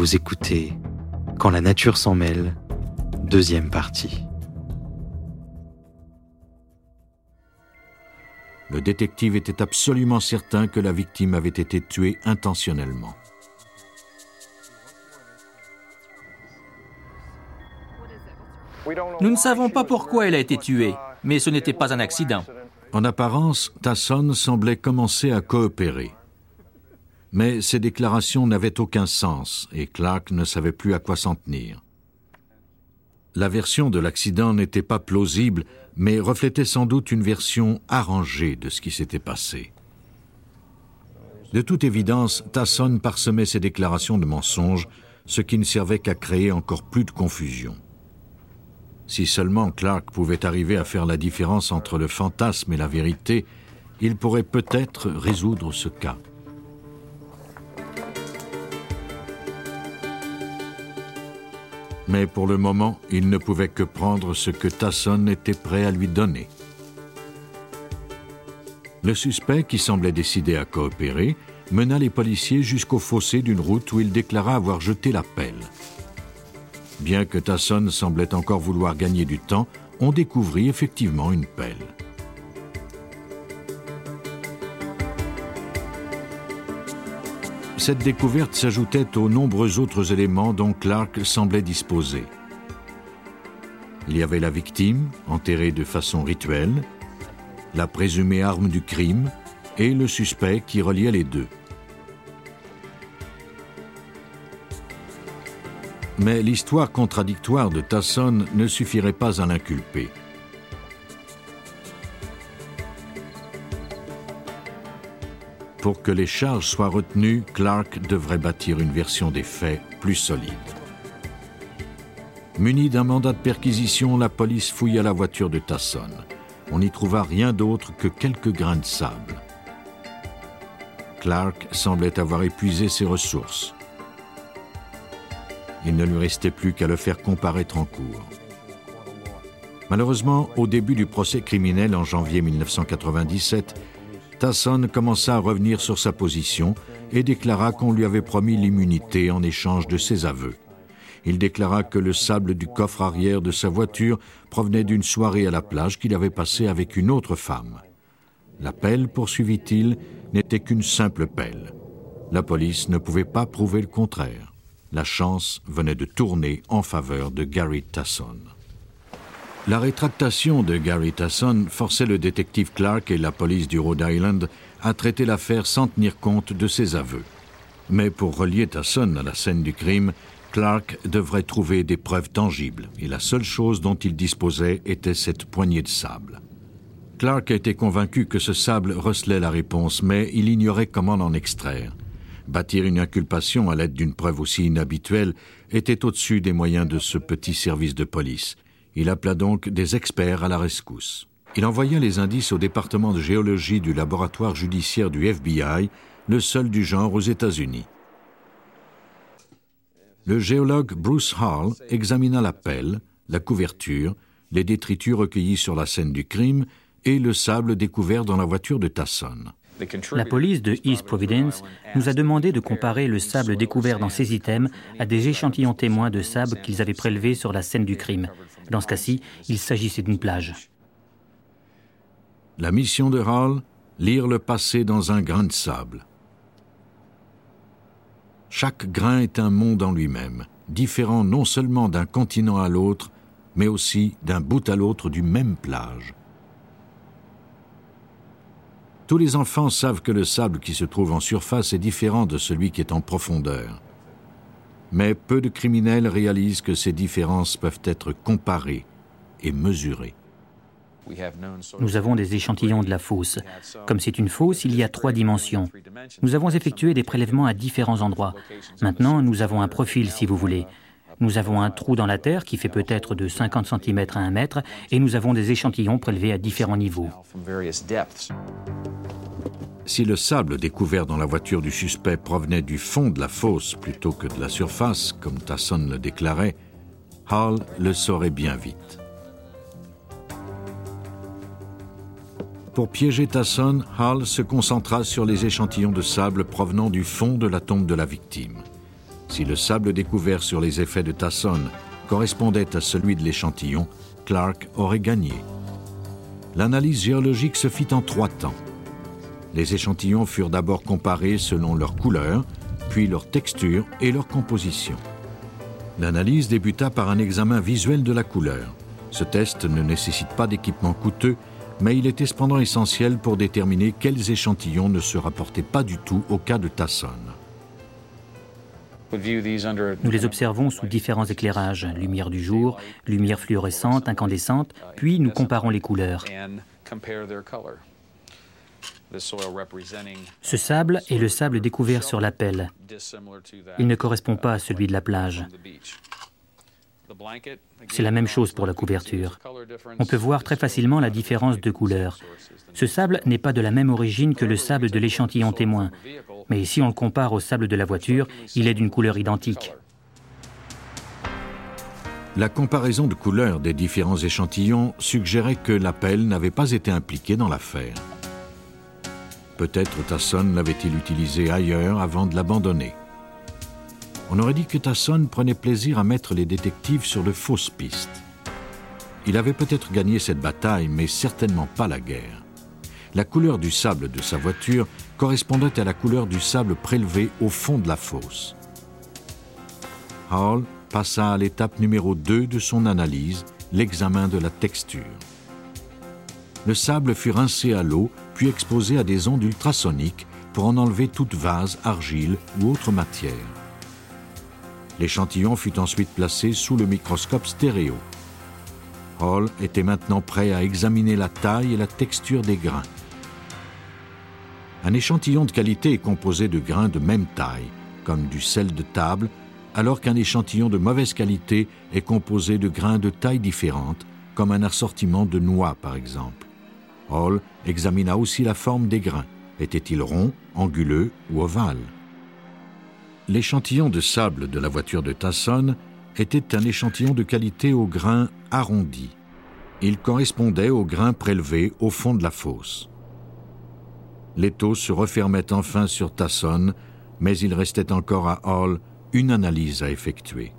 Vous écoutez Quand la nature s'en mêle, deuxième partie. Le détective était absolument certain que la victime avait été tuée intentionnellement. Nous ne savons pas pourquoi elle a été tuée, mais ce n'était pas un accident. En apparence, Tasson semblait commencer à coopérer. Mais ces déclarations n'avaient aucun sens et Clark ne savait plus à quoi s'en tenir. La version de l'accident n'était pas plausible, mais reflétait sans doute une version arrangée de ce qui s'était passé. De toute évidence, Tasson parsemait ses déclarations de mensonges, ce qui ne servait qu'à créer encore plus de confusion. Si seulement Clark pouvait arriver à faire la différence entre le fantasme et la vérité, il pourrait peut-être résoudre ce cas. Mais pour le moment, il ne pouvait que prendre ce que Tasson était prêt à lui donner. Le suspect, qui semblait décidé à coopérer, mena les policiers jusqu'au fossé d'une route où il déclara avoir jeté la pelle. Bien que Tasson semblait encore vouloir gagner du temps, on découvrit effectivement une pelle. Cette découverte s'ajoutait aux nombreux autres éléments dont Clark semblait disposer. Il y avait la victime, enterrée de façon rituelle, la présumée arme du crime et le suspect qui reliait les deux. Mais l'histoire contradictoire de Tasson ne suffirait pas à l'inculper. Pour que les charges soient retenues, Clark devrait bâtir une version des faits plus solide. Muni d'un mandat de perquisition, la police fouilla la voiture de Tasson. On n'y trouva rien d'autre que quelques grains de sable. Clark semblait avoir épuisé ses ressources il ne lui restait plus qu'à le faire comparaître en cours. Malheureusement, au début du procès criminel en janvier 1997, Tasson commença à revenir sur sa position et déclara qu'on lui avait promis l'immunité en échange de ses aveux. Il déclara que le sable du coffre arrière de sa voiture provenait d'une soirée à la plage qu'il avait passée avec une autre femme. La pelle, poursuivit-il, n'était qu'une simple pelle. La police ne pouvait pas prouver le contraire la chance venait de tourner en faveur de Gary Tasson. La rétractation de Gary Tasson forçait le détective Clark et la police du Rhode Island à traiter l'affaire sans tenir compte de ses aveux. Mais pour relier Tasson à la scène du crime, Clark devrait trouver des preuves tangibles, et la seule chose dont il disposait était cette poignée de sable. Clark était convaincu que ce sable recelait la réponse, mais il ignorait comment l'en extraire. Bâtir une inculpation à l'aide d'une preuve aussi inhabituelle était au-dessus des moyens de ce petit service de police. Il appela donc des experts à la rescousse. Il envoya les indices au département de géologie du laboratoire judiciaire du FBI, le seul du genre aux États-Unis. Le géologue Bruce Hall examina la pelle, la couverture, les détritus recueillis sur la scène du crime et le sable découvert dans la voiture de Tasson. La police de East Providence nous a demandé de comparer le sable découvert dans ces items à des échantillons témoins de sable qu'ils avaient prélevés sur la scène du crime. Dans ce cas-ci, il s'agissait d'une plage. La mission de Hall, lire le passé dans un grain de sable. Chaque grain est un monde en lui-même, différent non seulement d'un continent à l'autre, mais aussi d'un bout à l'autre du même plage. Tous les enfants savent que le sable qui se trouve en surface est différent de celui qui est en profondeur. Mais peu de criminels réalisent que ces différences peuvent être comparées et mesurées. Nous avons des échantillons de la fosse. Comme c'est une fosse, il y a trois dimensions. Nous avons effectué des prélèvements à différents endroits. Maintenant, nous avons un profil, si vous voulez. Nous avons un trou dans la terre qui fait peut-être de 50 cm à 1 mètre et nous avons des échantillons prélevés à différents niveaux. Si le sable découvert dans la voiture du suspect provenait du fond de la fosse plutôt que de la surface, comme Tasson le déclarait, Hall le saurait bien vite. Pour piéger Tasson, Hall se concentra sur les échantillons de sable provenant du fond de la tombe de la victime. Si le sable découvert sur les effets de Tasson correspondait à celui de l'échantillon, Clark aurait gagné. L'analyse géologique se fit en trois temps. Les échantillons furent d'abord comparés selon leur couleur, puis leur texture et leur composition. L'analyse débuta par un examen visuel de la couleur. Ce test ne nécessite pas d'équipement coûteux, mais il était cependant essentiel pour déterminer quels échantillons ne se rapportaient pas du tout au cas de Tasson. Nous les observons sous différents éclairages, lumière du jour, lumière fluorescente, incandescente, puis nous comparons les couleurs. Ce sable est le sable découvert sur la pelle. Il ne correspond pas à celui de la plage. C'est la même chose pour la couverture. On peut voir très facilement la différence de couleur. Ce sable n'est pas de la même origine que le sable de l'échantillon témoin, mais si on le compare au sable de la voiture, il est d'une couleur identique. La comparaison de couleurs des différents échantillons suggérait que la pelle n'avait pas été impliquée dans l'affaire. Peut-être Tasson l'avait-il utilisé ailleurs avant de l'abandonner. On aurait dit que Tasson prenait plaisir à mettre les détectives sur de fausses pistes. Il avait peut-être gagné cette bataille, mais certainement pas la guerre. La couleur du sable de sa voiture correspondait à la couleur du sable prélevé au fond de la fosse. Hall passa à l'étape numéro 2 de son analyse, l'examen de la texture. Le sable fut rincé à l'eau puis exposé à des ondes ultrasoniques pour en enlever toute vase, argile ou autre matière. L'échantillon fut ensuite placé sous le microscope stéréo. Hall était maintenant prêt à examiner la taille et la texture des grains. Un échantillon de qualité est composé de grains de même taille, comme du sel de table, alors qu'un échantillon de mauvaise qualité est composé de grains de taille différente, comme un assortiment de noix par exemple. Hall examina aussi la forme des grains. Était-il rond, anguleux ou ovale? L'échantillon de sable de la voiture de Tasson était un échantillon de qualité au grain arrondi. Il correspondait au grain prélevé au fond de la fosse. L'étau se refermait enfin sur Tasson, mais il restait encore à Hall une analyse à effectuer.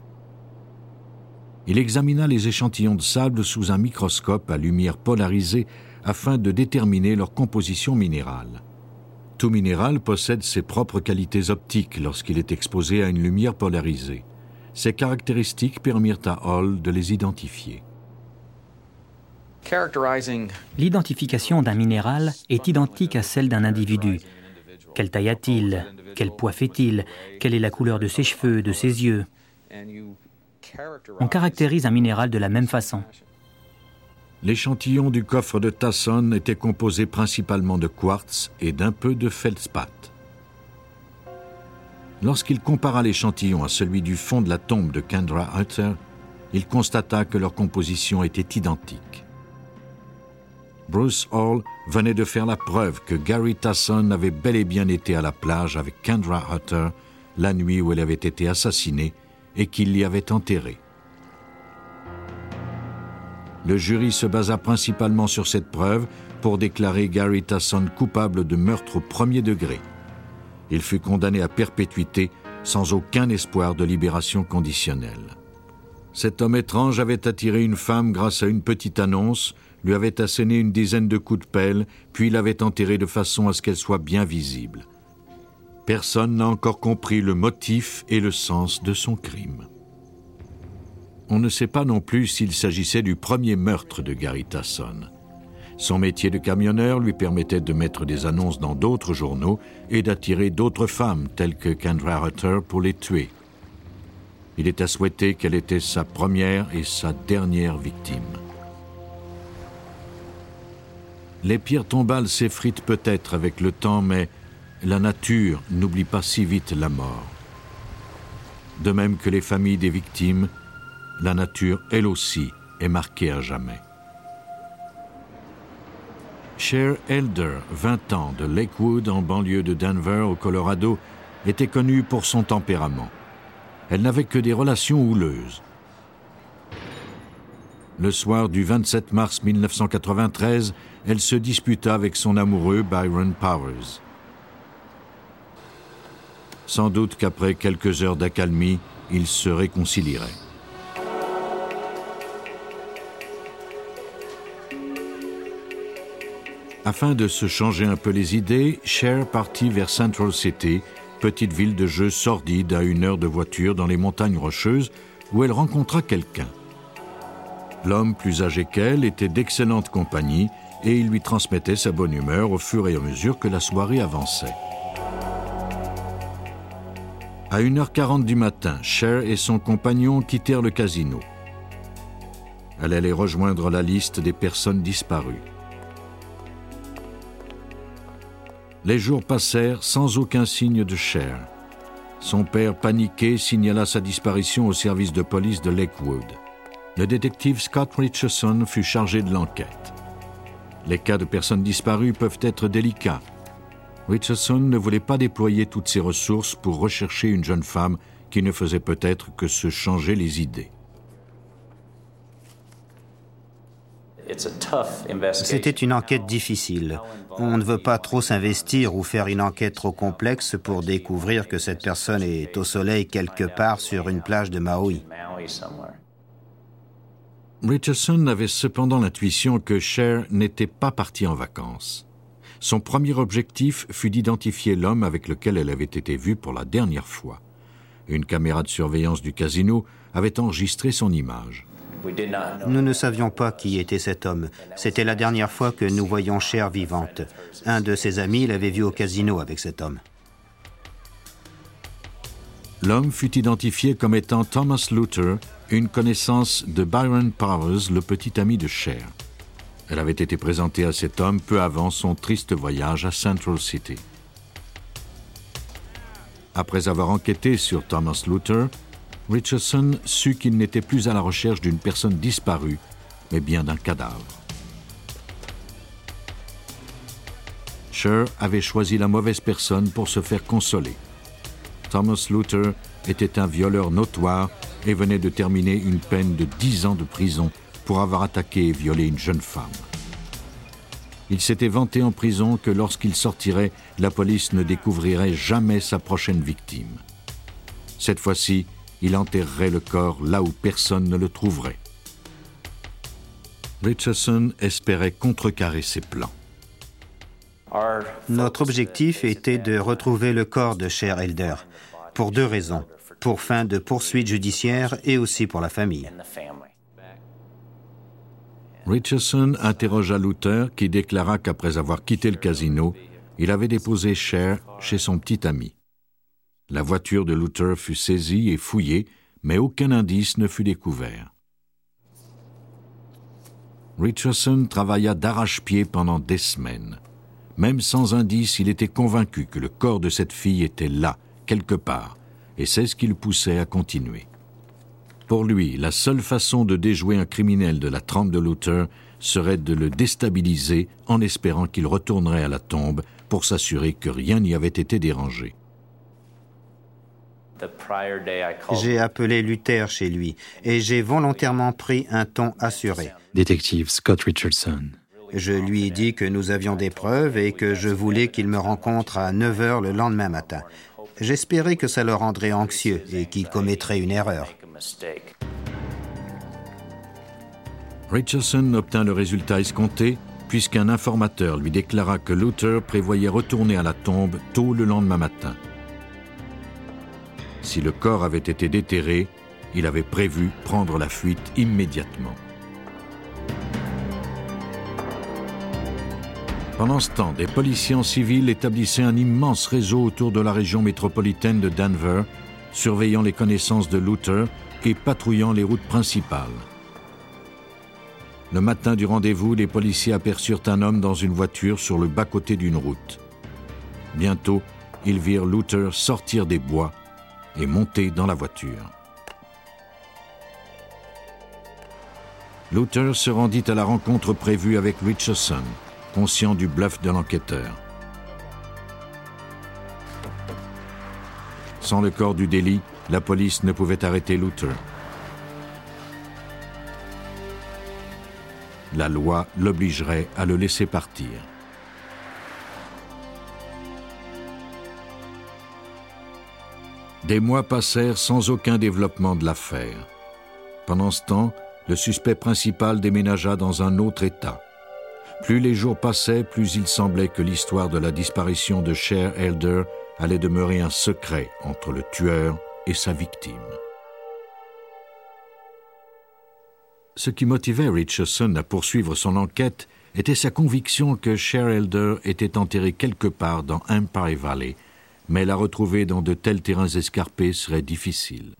Il examina les échantillons de sable sous un microscope à lumière polarisée afin de déterminer leur composition minérale. Tout minéral possède ses propres qualités optiques lorsqu'il est exposé à une lumière polarisée. Ces caractéristiques permirent à Hall de les identifier. L'identification d'un minéral est identique à celle d'un individu. Quelle taille a-t-il? Quel poids fait-il? Quelle est la couleur de ses cheveux, de ses yeux? On caractérise un minéral de la même façon. L'échantillon du coffre de Tasson était composé principalement de quartz et d'un peu de feldspath. Lorsqu'il compara l'échantillon à celui du fond de la tombe de Kendra Hutter, il constata que leur composition était identique. Bruce Hall venait de faire la preuve que Gary Tasson avait bel et bien été à la plage avec Kendra Hutter la nuit où elle avait été assassinée et qu'il l'y avait enterrée. Le jury se basa principalement sur cette preuve pour déclarer Gary Tasson coupable de meurtre au premier degré. Il fut condamné à perpétuité sans aucun espoir de libération conditionnelle. Cet homme étrange avait attiré une femme grâce à une petite annonce, lui avait asséné une dizaine de coups de pelle, puis l'avait enterrée de façon à ce qu'elle soit bien visible. Personne n'a encore compris le motif et le sens de son crime. On ne sait pas non plus s'il s'agissait du premier meurtre de Gary Tasson. Son métier de camionneur lui permettait de mettre des annonces dans d'autres journaux et d'attirer d'autres femmes telles que Kendra Hutter pour les tuer. Il est à souhaiter qu'elle était sa première et sa dernière victime. Les pierres tombales s'effritent peut-être avec le temps, mais la nature n'oublie pas si vite la mort. De même que les familles des victimes, la nature, elle aussi, est marquée à jamais. Cher Elder, 20 ans, de Lakewood, en banlieue de Denver, au Colorado, était connue pour son tempérament. Elle n'avait que des relations houleuses. Le soir du 27 mars 1993, elle se disputa avec son amoureux Byron Powers. Sans doute qu'après quelques heures d'accalmie, ils se réconcilieraient. Afin de se changer un peu les idées, Cher partit vers Central City, petite ville de jeu sordide à une heure de voiture dans les montagnes rocheuses, où elle rencontra quelqu'un. L'homme plus âgé qu'elle était d'excellente compagnie et il lui transmettait sa bonne humeur au fur et à mesure que la soirée avançait. À 1h40 du matin, Cher et son compagnon quittèrent le casino. Elle allait rejoindre la liste des personnes disparues. Les jours passèrent sans aucun signe de Cher. Son père, paniqué, signala sa disparition au service de police de Lakewood. Le détective Scott Richardson fut chargé de l'enquête. Les cas de personnes disparues peuvent être délicats. Richardson ne voulait pas déployer toutes ses ressources pour rechercher une jeune femme qui ne faisait peut-être que se changer les idées. C'était une enquête difficile. On ne veut pas trop s'investir ou faire une enquête trop complexe pour découvrir que cette personne est au soleil quelque part sur une plage de Maui. Richardson avait cependant l'intuition que Cher n'était pas partie en vacances. Son premier objectif fut d'identifier l'homme avec lequel elle avait été vue pour la dernière fois. Une caméra de surveillance du casino avait enregistré son image. Nous ne savions pas qui était cet homme. C'était la dernière fois que nous voyions Cher vivante. Un de ses amis l'avait vu au casino avec cet homme. L'homme fut identifié comme étant Thomas Luther, une connaissance de Byron Powers, le petit ami de Cher. Elle avait été présentée à cet homme peu avant son triste voyage à Central City. Après avoir enquêté sur Thomas Luther, Richardson sut qu'il n'était plus à la recherche d'une personne disparue, mais bien d'un cadavre. Cher avait choisi la mauvaise personne pour se faire consoler. Thomas Luther était un violeur notoire et venait de terminer une peine de dix ans de prison pour avoir attaqué et violé une jeune femme. Il s'était vanté en prison que lorsqu'il sortirait, la police ne découvrirait jamais sa prochaine victime. Cette fois-ci, il enterrerait le corps là où personne ne le trouverait. Richardson espérait contrecarrer ses plans. Notre objectif était de retrouver le corps de Cher Elder, pour deux raisons, pour fin de poursuite judiciaire et aussi pour la famille. Richardson interrogea Luther qui déclara qu'après avoir quitté le casino, il avait déposé Cher chez son petit ami. La voiture de Luther fut saisie et fouillée, mais aucun indice ne fut découvert. Richardson travailla d'arrache-pied pendant des semaines. Même sans indice, il était convaincu que le corps de cette fille était là, quelque part, et c'est ce qui le poussait à continuer. Pour lui, la seule façon de déjouer un criminel de la trempe de Luther serait de le déstabiliser en espérant qu'il retournerait à la tombe pour s'assurer que rien n'y avait été dérangé. J'ai appelé Luther chez lui et j'ai volontairement pris un ton assuré. Détective Scott Richardson. Je lui ai dit que nous avions des preuves et que je voulais qu'il me rencontre à 9 heures le lendemain matin. J'espérais que ça le rendrait anxieux et qu'il commettrait une erreur. Richardson obtint le résultat escompté puisqu'un informateur lui déclara que Luther prévoyait retourner à la tombe tôt le lendemain matin. Si le corps avait été déterré, il avait prévu prendre la fuite immédiatement. Pendant ce temps, des policiers en civil établissaient un immense réseau autour de la région métropolitaine de Denver, surveillant les connaissances de Luther et patrouillant les routes principales. Le matin du rendez-vous, les policiers aperçurent un homme dans une voiture sur le bas-côté d'une route. Bientôt, ils virent Luther sortir des bois et monter dans la voiture. Luther se rendit à la rencontre prévue avec Richardson, conscient du bluff de l'enquêteur. Sans le corps du délit, la police ne pouvait arrêter Luther. La loi l'obligerait à le laisser partir.「Des mois passèrent sans aucun développement de l'affaire. Pendant ce temps, le suspect principal déménagea dans un autre État. Plus les jours passaient, plus il semblait que l'histoire de la disparition de Cher Elder allait demeurer un secret entre le tueur et sa victime. Ce qui motivait Richardson à poursuivre son enquête était sa conviction que Cher Elder était enterré quelque part dans Empire Valley, mais la retrouver dans de tels terrains escarpés serait difficile.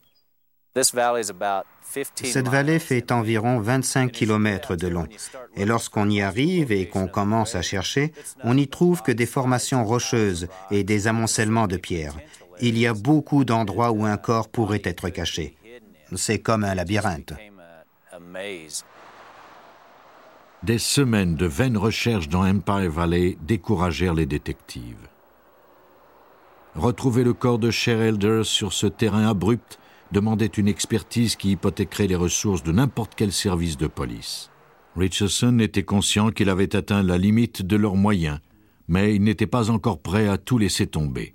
Cette vallée fait environ 25 km de long. Et lorsqu'on y arrive et qu'on commence à chercher, on n'y trouve que des formations rocheuses et des amoncellements de pierres. Il y a beaucoup d'endroits où un corps pourrait être caché. C'est comme un labyrinthe. Des semaines de vaines recherches dans Empire Valley découragèrent les détectives. Retrouver le corps de Cher Elder sur ce terrain abrupt demandait une expertise qui hypothéquerait les ressources de n'importe quel service de police. Richardson était conscient qu'il avait atteint la limite de leurs moyens, mais il n'était pas encore prêt à tout laisser tomber.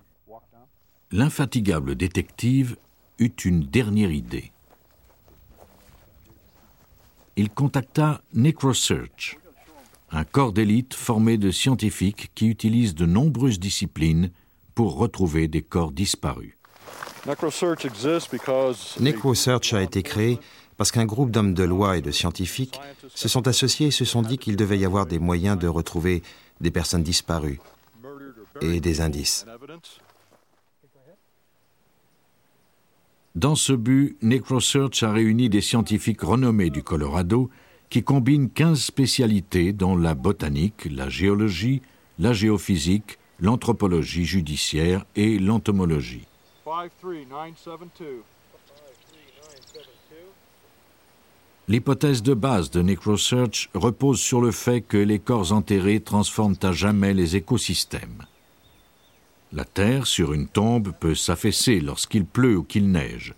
L'infatigable détective eut une dernière idée. Il contacta NecroSearch, un corps d'élite formé de scientifiques qui utilisent de nombreuses disciplines pour retrouver des corps disparus. NecroSearch a été créé parce qu'un groupe d'hommes de loi et de scientifiques se sont associés et se sont dit qu'il devait y avoir des moyens de retrouver des personnes disparues et des indices. Dans ce but, NecroSearch a réuni des scientifiques renommés du Colorado qui combinent 15 spécialités dont la botanique, la géologie, la géophysique, l'anthropologie judiciaire et l'entomologie. L'hypothèse de base de NecroSearch repose sur le fait que les corps enterrés transforment à jamais les écosystèmes. La terre sur une tombe peut s'affaisser lorsqu'il pleut ou qu'il neige.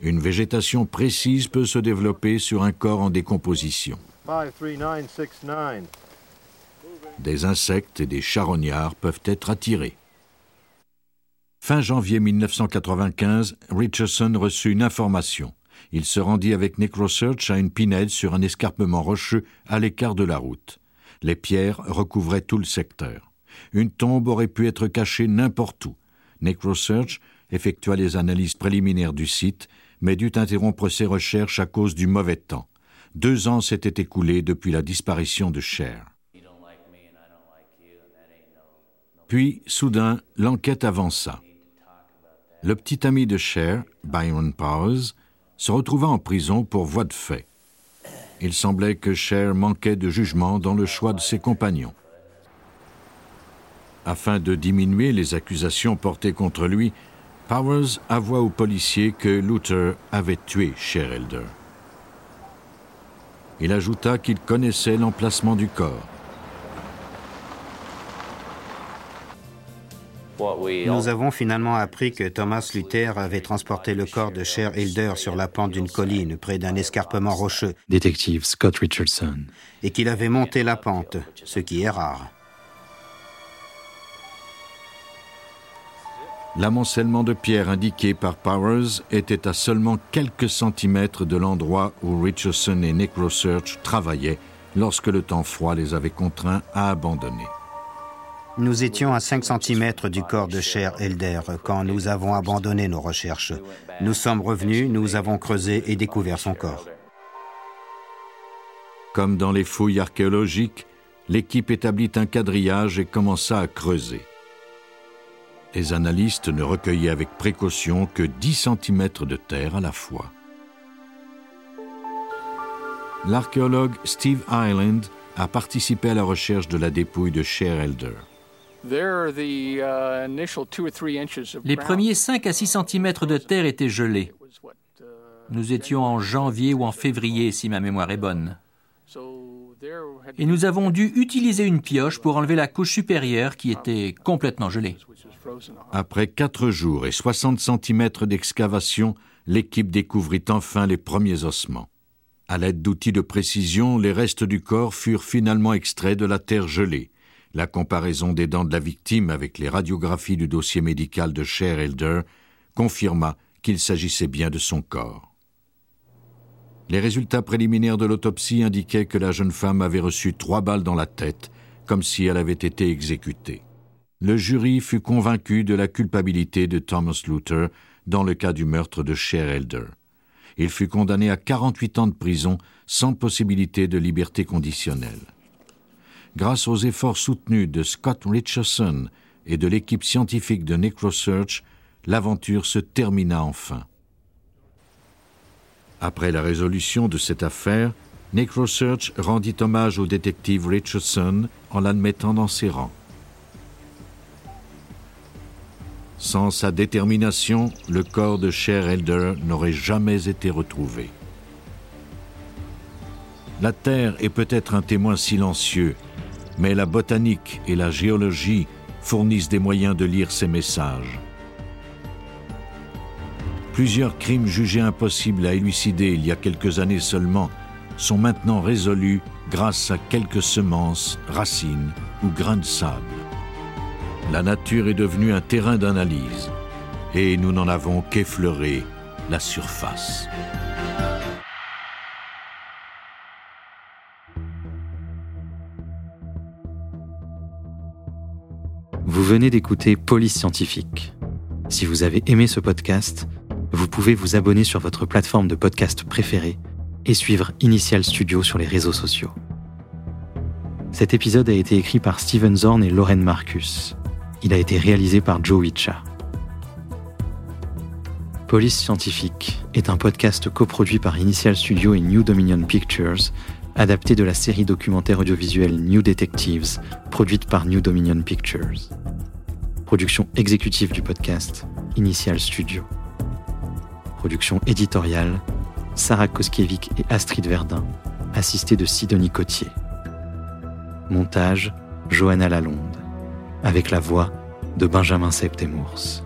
Une végétation précise peut se développer sur un corps en décomposition. Des insectes et des charognards peuvent être attirés. Fin janvier 1995, Richardson reçut une information. Il se rendit avec NecroSearch à une pinède sur un escarpement rocheux à l'écart de la route. Les pierres recouvraient tout le secteur. Une tombe aurait pu être cachée n'importe où. NecroSearch effectua les analyses préliminaires du site, mais dut interrompre ses recherches à cause du mauvais temps. Deux ans s'étaient écoulés depuis la disparition de Cher. Puis, soudain, l'enquête avança le petit ami de Cher, Byron Powers, se retrouva en prison pour voie de fait. Il semblait que Cher manquait de jugement dans le choix de ses compagnons. Afin de diminuer les accusations portées contre lui, Powers avoua aux policiers que Luther avait tué Cher Elder. Il ajouta qu'il connaissait l'emplacement du corps. Nous avons finalement appris que Thomas Luther avait transporté le corps de Cher Hilder sur la pente d'une colline près d'un escarpement rocheux. Détective Scott Richardson. Et qu'il avait monté la pente, ce qui est rare. L'amoncellement de pierres indiqué par Powers était à seulement quelques centimètres de l'endroit où Richardson et NecroSearch travaillaient lorsque le temps froid les avait contraints à abandonner. Nous étions à 5 cm du corps de Cher Elder quand nous avons abandonné nos recherches. Nous sommes revenus, nous avons creusé et découvert son corps. Comme dans les fouilles archéologiques, l'équipe établit un quadrillage et commença à creuser. Les analystes ne recueillaient avec précaution que 10 cm de terre à la fois. L'archéologue Steve Island a participé à la recherche de la dépouille de Cher Elder. Uh, Les premiers 5 à 6 cm de terre étaient gelés. Uh, nous étions en janvier ou en février, si ma mémoire est bonne. Et nous avons dû utiliser une pioche pour enlever la couche supérieure qui était complètement gelée. Après quatre jours et 60 cm d'excavation, l'équipe découvrit enfin les premiers ossements. À l'aide d'outils de précision, les restes du corps furent finalement extraits de la terre gelée. La comparaison des dents de la victime avec les radiographies du dossier médical de Cher Elder confirma qu'il s'agissait bien de son corps. Les résultats préliminaires de l'autopsie indiquaient que la jeune femme avait reçu trois balles dans la tête, comme si elle avait été exécutée. Le jury fut convaincu de la culpabilité de Thomas Luther dans le cas du meurtre de Cher Elder. Il fut condamné à 48 ans de prison sans possibilité de liberté conditionnelle. Grâce aux efforts soutenus de Scott Richardson et de l'équipe scientifique de Necrosearch, l'aventure se termina enfin. Après la résolution de cette affaire, Necrosearch rendit hommage au détective Richardson en l'admettant dans ses rangs. Sans sa détermination, le corps de Cher Elder n'aurait jamais été retrouvé. La Terre est peut-être un témoin silencieux, mais la botanique et la géologie fournissent des moyens de lire ces messages. Plusieurs crimes jugés impossibles à élucider il y a quelques années seulement sont maintenant résolus grâce à quelques semences, racines ou grains de sable la nature est devenue un terrain d'analyse et nous n'en avons qu'effleuré la surface. Vous venez d'écouter Police Scientifique. Si vous avez aimé ce podcast, vous pouvez vous abonner sur votre plateforme de podcast préférée et suivre Initial Studio sur les réseaux sociaux. Cet épisode a été écrit par Steven Zorn et Lauren Marcus. Il a été réalisé par Joe Witcha. Police Scientifique est un podcast coproduit par Initial Studio et New Dominion Pictures, adapté de la série documentaire audiovisuelle New Detectives, produite par New Dominion Pictures. Production exécutive du podcast, Initial Studio. Production éditoriale, Sarah Koskiewicz et Astrid Verdun, assistée de Sidonie Cotier. Montage, Johanna Lalonde avec la voix de Benjamin Septemours.